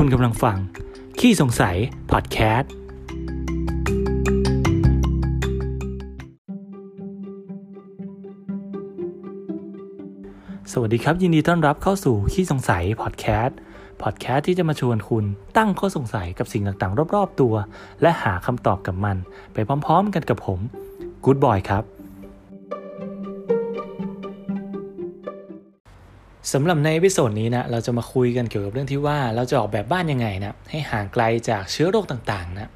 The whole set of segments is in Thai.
คุณกำลังฟัง ขี้สงสัย พอดแคสต์ สวัสดีครับ ยินดีต้อนรับเข้าสู่ขี้สงสัย พอดแคสต์ พอดแคสต์ที่จะมาชวนคุณตั้งข้อสงสัยกับสิ่งต่างๆ รอบ ๆ ตัว และหาคำตอบกับมัน ไปพร้อม ๆ กันกับผมกู๊ดบอยครับ สำหรับในวิดีโอนี้นะเราจะมาคุยกันเกี่ยวกับเรื่องที่ว่าเราจะออกแบบบ้านยังไงนะให้ห่างไกลจากเชื้อโรคต่างๆนะ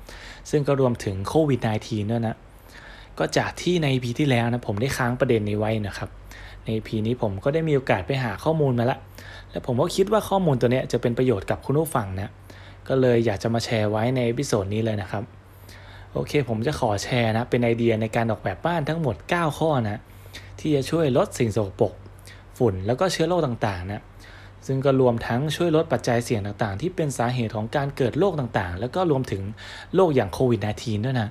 ซึ่งก็รวมถึงโควิด -19 ด้วยนะก็จากที่ใน EP ที่แล้วนะผมได้ค้างประเด็นนี้ไว้นะครับ ใน EP นี้ผมก็ได้มีโอกาสไปหาข้อมูลมาละและผมก็คิดว่าข้อมูลตัวนี้จะเป็นประโยชน์กับคุณผู้ฟังนะก็เลยอยากจะมาแชร์ไว้ในวิดีโอนี้เลยนะครับโอเค ผมจะขอแชร์นะเป็นไอเดียในการออกแบบบ้านทั้งหมด 9 ข้อนะที่จะช่วยลดสิ่งสกปรก ฝุ่น แล้วก็เชื้อโรคต่างๆนะซึ่งก็รวมทั้งช่วยลดปัจจัยเสี่ยงต่างๆ ที่เป็นสาเหตุของการเกิดโรคต่างๆ แล้วก็รวมถึงโรคอย่างโควิด -19 ด้วยนะ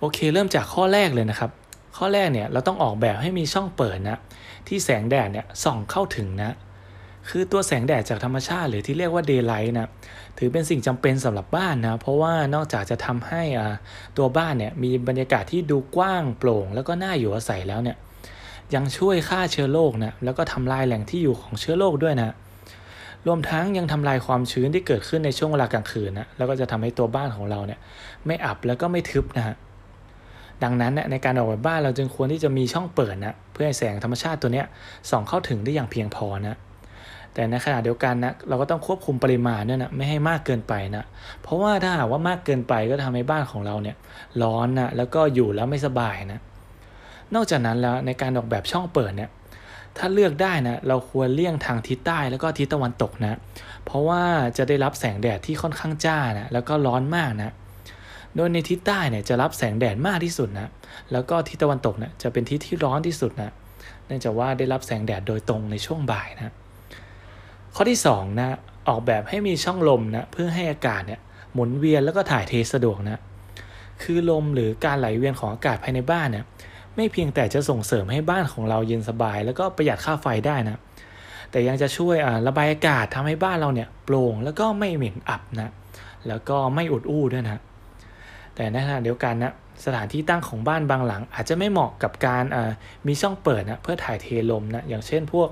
โอเค เริ่มจากข้อแรกเลยนะครับ ข้อแรกเนี่ยเราต้องออกแบบให้มีช่องเปิดนะ ที่แสงแดดเนี่ยส่องเข้าถึงนะ คือตัวแสงแดดจากธรรมชาติหรือที่เรียกว่าเดย์ไลท์นะ ถือเป็นสิ่งจำเป็นสำหรับบ้านนะ เพราะว่านอกจากจะทำให้ตัวบ้านเนี่ยมีบรรยากาศที่ดูกว้างโปร่ง แล้วก็น่าอยู่อาศัยแล้วเนี่ย ยังช่วยฆ่าเชื้อโรคนะแล้วก็ทำลายแหล่งที่อยู่ของเชื้อโรคด้วยนะรวมทั้งยังทำลายความชื้นที่เกิดขึ้นในช่วงเวลากลางคืนนะแล้วก็จะทำให้ตัวบ้านของเราเนี่ยไม่อับแล้วก็ไม่ทึบนะฮะดังนั้นนะในการออกแบบบ้านเราจึงควรที่จะมีช่องเปิดนะเพื่อให้แสงธรรมชาติตัวนี้ส่องเข้าถึงได้อย่างเพียงพอนะแต่ในขณะเดียวกันนะเราก็ต้องควบคุมปริมาณด้วยนะไม่ให้มากเกินไปนะเพราะว่าถ้าหากว่ามากเกินไปก็ทำให้บ้านของเราเนี่ยร้อนนะแล้วก็อยู่แล้วไม่สบายนะ นอกจากนั้นแล้วในการออกแบบช่องเปิดเนี่ยถ้าเลือกได้นะเราควรเลี่ยงทางทิศใต้แล้วก็ทิศตะวันตกนะ เพราะว่าจะได้รับแสงแดดที่ค่อนข้างจ้านะแล้วก็ร้อนมากนะ โดยในทิศใต้เนี่ยจะรับแสงแดดมากที่สุดนะแล้วก็ทิศตะวันตกเนี่ยจะเป็นทิศที่ร้อนที่สุดนะเนื่องจากว่าได้รับแสงแดดโดยตรงในช่วงบ่ายนะ ข้อที่2นะออกแบบให้มีช่องลมนะเพื่อให้อากาศเนี่ยหมุนเวียนแล้วก็ถ่ายเทสะดวกนะคือลมหรือการไหลเวียนของอากาศภายในบ้านเนี่ย ไม่เพียงแต่จะส่งเสริมให้บ้านของเราเย็นสบาย แล้วก็ประหยัดค่าไฟได้นะ แต่ยังจะช่วยระบายอากาศทำให้บ้านเราเนี่ยโปร่งแล้วก็ไม่เหม็นอับนะ แล้วก็ไม่อุดอู้ด้วยนะ แต่ในขณะเดียวกันนะสถานที่ตั้งของบ้านบางหลัง อาจจะไม่เหมาะกับการมีช่องเปิดนะเพื่อถ่ายเทลมนะอย่างเช่นพวก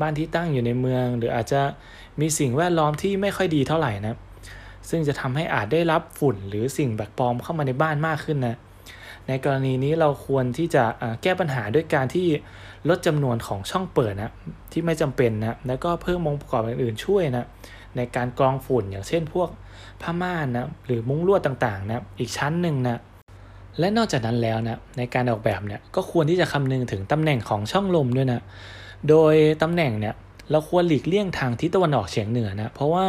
บ้านที่ตั้งอยู่ในเมือง หรืออาจจะมีสิ่งแวดล้อมที่ไม่ค่อยดีเท่าไหร่นะซึ่งจะทำให้อาจได้รับฝุ่นหรือสิ่งแปลกปลอมเข้ามาในบ้านมากขึ้นนะ ในกรณีนี้เราควรที่จะแก้ปัญหาด้วยการที่ลดจำนวนของช่องเปิดนะที่ไม่จำเป็นนะแล้วก็เพิ่มองค์ประกอบอื่นๆช่วยนะในการกรองฝุ่นอย่างเช่นพวกผ้าม่านนะหรือมุ้งลวดต่างๆนะอีกชั้นหนึ่งนะและนอกจากนั้นแล้วนะในการออกแบบเนี่ยก็ควรที่จะคำนึงถึงตำแหน่งของช่องลมด้วยนะโดยตำแหน่งเนี่ยเราควรหลีกเลี่ยงทางทิศตะวันออกเฉียงเหนือนะเพราะว่า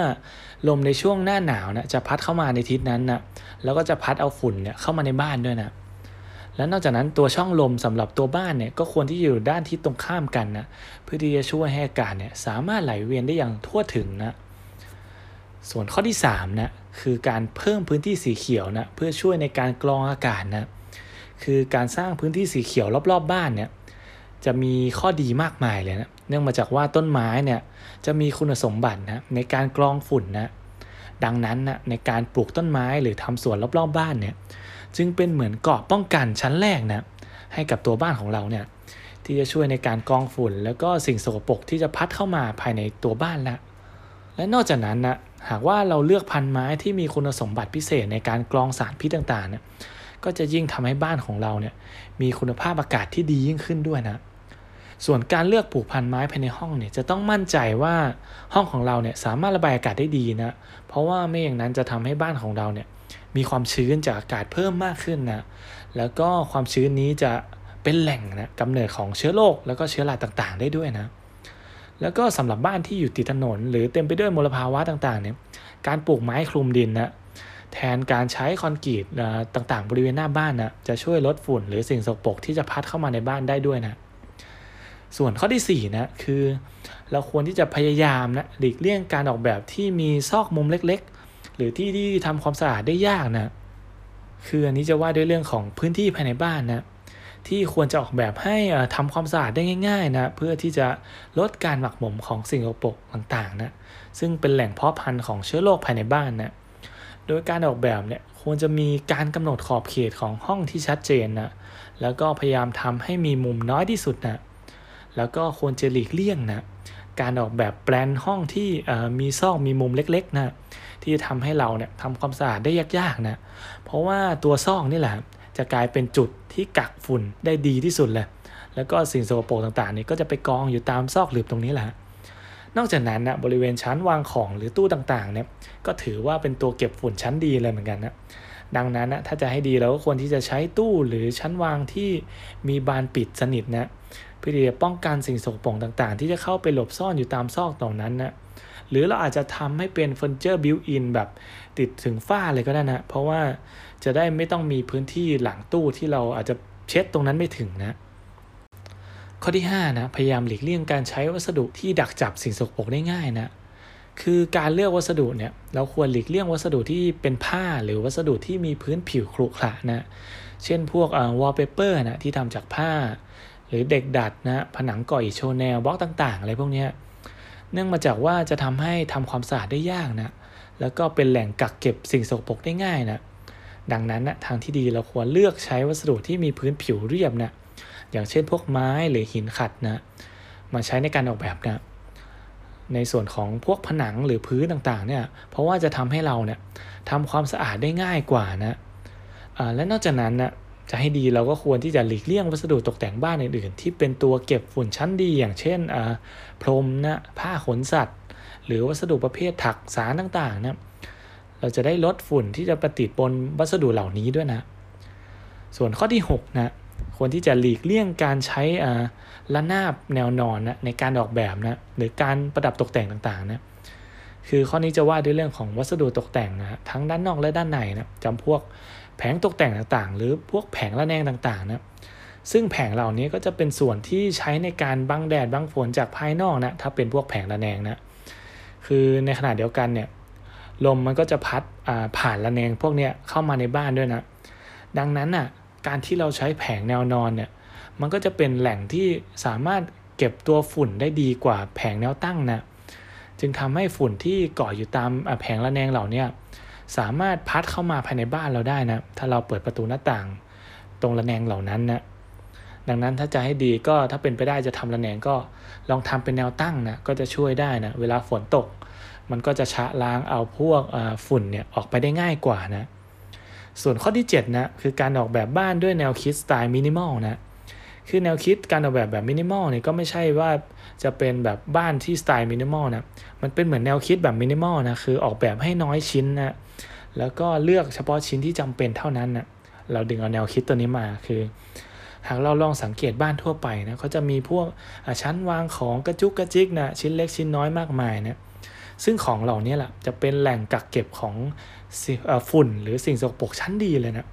ลมในช่วงหน้าหนาวนะจะพัดเข้ามาในทิศนั้นนะแล้วก็จะพัดเอาฝุ่นเนี่ยเข้ามาในบ้านด้วยนะ และนอกจากนั้นตัวช่องลมสำหรับตัวบ้านเนี่ยก็ควรที่อยู่ด้านทิศตรงข้ามกันนะเพื่อที่จะช่วยให้อากาศเนี่ยสามารถไหลเวียนได้อย่างทั่วถึงนะส่วนข้อที่3นะคือการเพิ่มพื้นที่สีเขียวนะเพื่อช่วยในการกรองอากาศนะคือการสร้างพื้นที่สีเขียวรอบๆบ้านเนี่ยจะมีข้อดีมากมายเลยนะเนื่องมาจากว่าต้นไม้เนี่ยจะมีคุณสมบัตินะในการกรองฝุ่นนะ ดังนั้นนะในการปลูกต้นไม้หรือทำสวนรอบๆบ้านเนี่ยจึงเป็นเหมือนเกราะป้องกันชั้นแรกนะให้กับตัวบ้านของเราเนี่ยที่จะช่วยในการกรองฝุ่น แล้วก็สิ่งสกปรกที่จะพัดเข้ามาภายในตัวบ้านละและนอกจากนั้นนะหากว่าเราเลือกพันไม้ที่มีคุณสมบัติพิเศษในการกรองสารพิษต่างๆเนี่ยก็จะยิ่งทำให้บ้านของเราเนี่ยมีคุณภาพอากาศที่ดียิ่งขึ้นด้วยนะ ส่วนการเลือกปลูกพันธุ์ไม้ภายในห้องเนี่ยจะต้องมั่นใจว่าห้องของเราเนี่ยสามารถระบายอากาศได้ดีนะ เพราะว่าไม่อย่างนั้นจะทำให้บ้านของเราเนี่ยมีความชื้นจากอากาศเพิ่มมากขึ้นนะ แล้วก็ความชื้นนี้จะเป็นแหล่งนะกำเนิดของเชื้อโรคแล้วก็เชื้อราต่างๆ ได้ด้วยนะ แล้วก็สำหรับบ้านที่อยู่ติดถนน หรือเต็มไปด้วยมลภาวะต่างๆเนี่ยการปลูกไม้คลุมดินนะแทนการใช้คอนกรีตต่างๆ บริเวณหน้าบ้านนะจะช่วยลดฝุ่นหรือสิ่งสกปรกที่จะพัดเข้ามาในบ้านได้ด้วยนะ ส่วนข้อที่ 4 นะคือ เราควรที่จะพยายามนะหลีกเลี่ยงการออกแบบที่มีซอกมุมเล็กๆ หรือที่ที่ทำความสะอาดได้ยากนะคืออันนี้จะว่าด้วยเรื่องของพื้นที่ภายในบ้านนะที่ควรจะออกแบบให้ทำความสะอาดได้ง่ายๆนะเพื่อที่จะลดการหมักหมมของสิ่งสกปรกต่างๆนะซึ่งเป็นแหล่งเพาะพันธุ์ของเชื้อโรคภายในบ้านนะโดยการออกแบบเนี่ยควรจะมีการกำหนดขอบเขตของห้องที่ชัดเจนนะแล้วก็พยายามทำให้มีมุมน้อยที่สุดนะ แล้วก็ควรจะหลีกเลี่ยงนะการออกแบบแปลนห้องที่มีซอกมีมุมเล็กๆนะที่จะทำให้เราเนี่ยทำความสะอาดได้ยากๆนะเพราะว่าตัวซอกนี่แหละจะกลายเป็นจุดที่กักฝุ่นได้ดีที่สุดเลยแล้วก็สิ่งสกปรกต่างๆนี่ก็จะไปกองอยู่ตามซอกหลืบตรงนี้แหละนอกจากนั้นนะบริเวณชั้นวางของหรือตู้ต่างๆเนี่ยก็ถือว่าเป็นตัวเก็บฝุ่นชั้นดีเลยเหมือนกันนะดังนั้นนะถ้าจะให้ดีเราก็ควรที่จะใช้ตู้หรือชั้นวางที่มีบานปิดสนิทนะ เพื่อที่จะป้องกันสิ่งสกปรกต่างๆ ที่จะเข้าไปหลบซ่อนอยู่ตามซอกตรงนั้นนะหรือเราอาจจะทำให้เป็นเฟอร์นิเจอร์ built-in แบบติดถึงฝ้าเลยก็ได้นะ เพราะว่าจะได้ไม่ต้องมีพื้นที่หลังตู้ที่เราอาจจะเช็ดตรงนั้นไม่ถึงนะ ข้อที่5นะพยายามหลีกเลี่ยงการใช้วัสดุที่ดักจับสิ่งสกปรกได้ง่ายนะคือการเลือกวัสดุเนี่ยเราควรหลีกเลี่ยงวัสดุที่เป็นผ้าหรือวัสดุที่มีพื้นผิวขรุขระนะ เช่นพวกวอลเปเปอร์นะที่ทำจากผ้า หรือเหล็กดัดนะผนังก่อโชว์แนวบล็อกต่างๆ อะไรพวกนี้เนื่องมาจากว่าจะทำให้ทำความสะอาดได้ยากนะแล้วก็เป็นแหล่งกักเก็บสิ่งสกปรกได้ง่ายนะดังนั้นนะทางที่ดีเราควรเลือกใช้วัสดุที่มีพื้นผิวเรียบนะอย่างเช่นพวกไม้หรือหินขัดนะมาใช้ในการออกแบบนะในส่วนของพวกผนังหรือพื้นต่างๆเนี่ยเพราะว่าจะทำให้เราเนี่ยทำความสะอาดได้ง่ายกว่านะและนอกจากนั้นนะ จะให้ดีเราก็ควรที่จะหลีกเลี่ยงวัสดุตกแต่งบ้านอื่นๆ ที่เป็นตัวเก็บฝุ่นชั้นดี อย่างเช่นพรมนะผ้าขนสัตว์ หรือวัสดุประเภทถักสารต่างๆนะเราจะได้ลดฝุ่นที่จะประติดบนวัสดุเหล่านี้ด้วยนะ ส่วนข้อที่6นะควรที่จะหลีกเลี่ยงการใช้ระนาบแนวนอนนะในการออกแบบนะหรือการประดับตกแต่งต่างๆนะคือข้อนี้จะว่าด้วยเรื่องของวัสดุตกแต่งนะทั้งด้านนอกและด้านในนะจำพวก แผงตกแต่งต่างๆ หรือพวกแผงระแนงต่างๆนะซึ่งแผงเหล่านี้ก็จะเป็นส่วนที่ใช้ในการบังแดดบังฝนจากภายนอกนะถ้าเป็นพวกแผงระแนงนะคือในขณะเดียวกันเนี่ยลมมันก็จะพัดผ่านระแนงพวกนี้เข้ามาในบ้านด้วยนะดังนั้นอะการที่เราใช้แผงแนวนอนเนี่ยมันก็จะเป็นแหล่งที่สามารถเก็บตัวฝุ่นได้ดีกว่าแผงแนวตั้งนะจึงทำให้ฝุ่นที่เกาะอยู่ตามแผงระแนงเหล่านี้ สามารถพัดเข้ามาภายในบ้านเราได้นะ ถ้าเราเปิดประตูหน้าต่าง ตรงระแนงเหล่านั้นนะดังนั้นถ้าจะให้ดีก็ถ้าเป็นไปได้จะทำระแนงก็ลองทำเป็นแนวตั้งนะก็จะช่วยได้นะเวลาฝนตก มันก็จะชะล้างเอาพวกฝุ่นเนี่ยออกไปได้ง่ายกว่านะ ส่วนข้อที่7นะคือการออกแบบบ้านด้วยแนวคิดสไตล์มินิมอลนะคือแนวคิดการออกแบบแบบมินิมอลเนี่ยก็ไม่ใช่ว่าจะเป็นแบบบ้านที่สไตล์มินิมอลนะมันเป็นเหมือนแนวคิดแบบมินิมอลนะคือออกแบบให้น้อยชิ้นนะ แล้วก็เลือกเฉพาะชิ้นที่จำเป็นเท่านั้นนะเราดึงเอาแนวคิดตัวนี้มาคือ หากเราลองสังเกตบ้านทั่วไปนะเขาจะมีพวกชั้นวางของกระจุกกระจิกนะชิ้นเล็กชิ้นน้อยมากมายนะซึ่งของเหล่านี้แหละจะเป็นแหล่งกักเก็บของฝุ่น หรือสิ่งสกปรกชั้นดีเลยนะ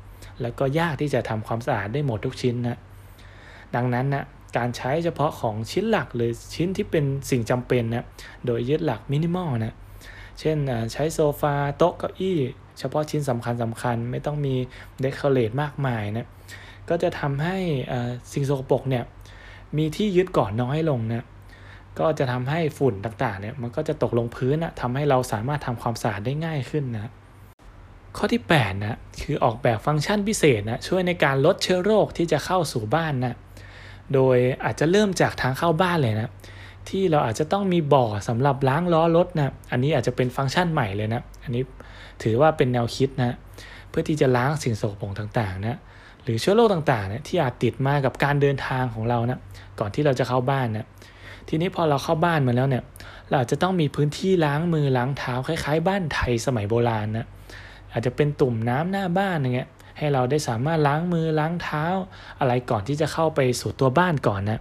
แล้วก็ยากที่จะทำความสะอาดได้หมดทุกชิ้นนะดังนั้นนะการใช้เฉพาะของชิ้นหลักหรือชิ้นที่เป็นสิ่งจำเป็นนะโดยยึดหลักมินิมอลนะ เช่นใช้โซฟาโต๊ะเก้าอี้ เฉพาะชิ้นสำคัญสำคัญไม่ต้องมี decorate มากมายนะก็จะทำให้สิ่งสกปรกเนี่ยมีที่ยึดเกาะน้อยลงนะก็จะทำให้ฝุ่นต่างๆเนี่ยมันก็จะตกลงพื้นนะทำให้เราสามารถทำความสะอาดได้ง่ายขึ้นนะข้อที่8นะคือออกแบบฟังก์ชันพิเศษนะช่วยในการลดเชื้อโรคที่จะเข้าสู่บ้านนะโดยอาจจะเริ่มจากทางเข้าบ้านเลยนะ ที่เราอาจจะต้องมีบ่อสำหรับล้างล้อรถนะอันนี้อาจจะเป็นฟังก์ชันใหม่เลยนะ อันนี้ถือว่าเป็นแนวคิดนะเพื่อที่จะล้างสิ่งโสกปรกต่างๆนะหรือเชื้อโรคต่างๆเนะที่อาจติดมากับการเดินทางของเรานะก่อนที่เราจะเข้าบ้านนะทีนี้พอเราเข้าบ้านมาแล้วเนี่ยเราอาจจะต้องมีพื้นที่ล้างมือล้างเท้าคล้ายๆ บ้านไทยสมัยโบราณนะอาจจะเป็นตุ่มน้ำหน้าบ้านอย่างเงี้ยให้เราได้สามารถล้างมือล้างเท้า อะไรก่อนที่จะเข้าไปสู่ตัวบ้านก่อนนะ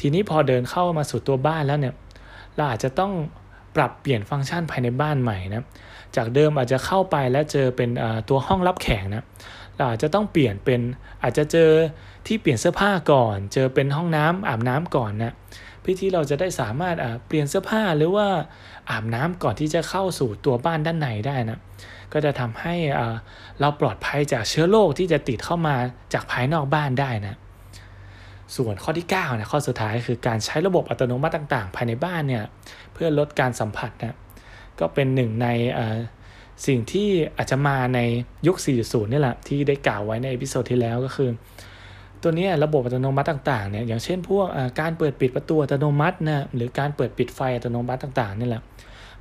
ทีนี้พอเดินเข้ามาสู่ตัวบ้านแล้วเนี่ยเราอาจจะต้องปรับเปลี่ยนฟังก์ชันภายในบ้านใหม่นะจากเดิมอาจจะเข้าไปแล้วเจอเป็นตัวห้องรับแขกนะเราอาจจะต้องเปลี่ยนเป็นอาจจะเจอที่เปลี่ยนเสื้อผ้าก่อน เจอเป็นห้องน้ำอาบน้ำก่อนนะเพื่อที่เราจะได้สามารถเปลี่ยนเสื้อผ้าหรือว่าอาบน้ำก่อนที่จะเข้าสู่ตัวบ้านด้านในได้นะก็จะทำให้เราปลอดภัยจากเชื้อโรคที่จะติดเข้ามาจากภายนอกบ้านได้นะ ส่วนข้อที่9นะข้อสุดท้ายคือการใช้ระบบอัตโนมัติต่าง ๆ ภายในบ้านเนี่ยเพื่อลดการสัมผัสนะก็เป็นหนึ่งในสิ่งที่อาจจะมาในยุค 4.0 นี่แหละที่ได้กล่าวไว้ใน episode ที่แล้วก็คือ ตัวนี้ระบบอัตโนมัติต่างๆเนี่ยอย่างเช่นพวกการเปิดปิดประตูอัตโนมัตินะหรือการเปิดปิดไฟอัตโนมัติต่างๆนี่แหละ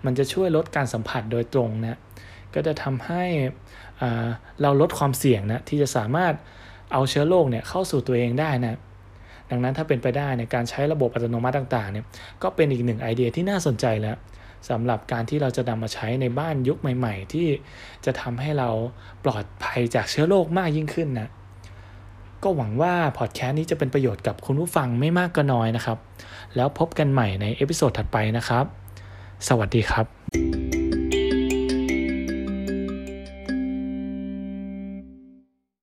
มันจะช่วยลดการสัมผัสโดยตรงนะก็จะทำให้เราลดความเสี่ยงนะที่จะสามารถเอาเชื้อโรคเนี่ยเข้าสู่ตัวเองได้นะ ดังนั้นถ้าเป็นไปได้ในการใช้ระบบอัตโนมัติต่างๆเนี่ยก็เป็นอีกหนึ่งไอเดียที่น่าสนใจแล้วสำหรับการที่เราจะนำมาใช้ในบ้านยุคใหม่ ๆ ที่จะทำให้เราปลอดภัยจากเชื้อโรคมากยิ่งขึ้นนะก็หวังว่าพอดแคสต์นี้จะเป็นประโยชน์กับคุณผู้ฟังไม่มากก็น้อยนะครับ แล้วพบกันใหม่ในเอพิโซดถัดไปนะครับ สวัสดีครับ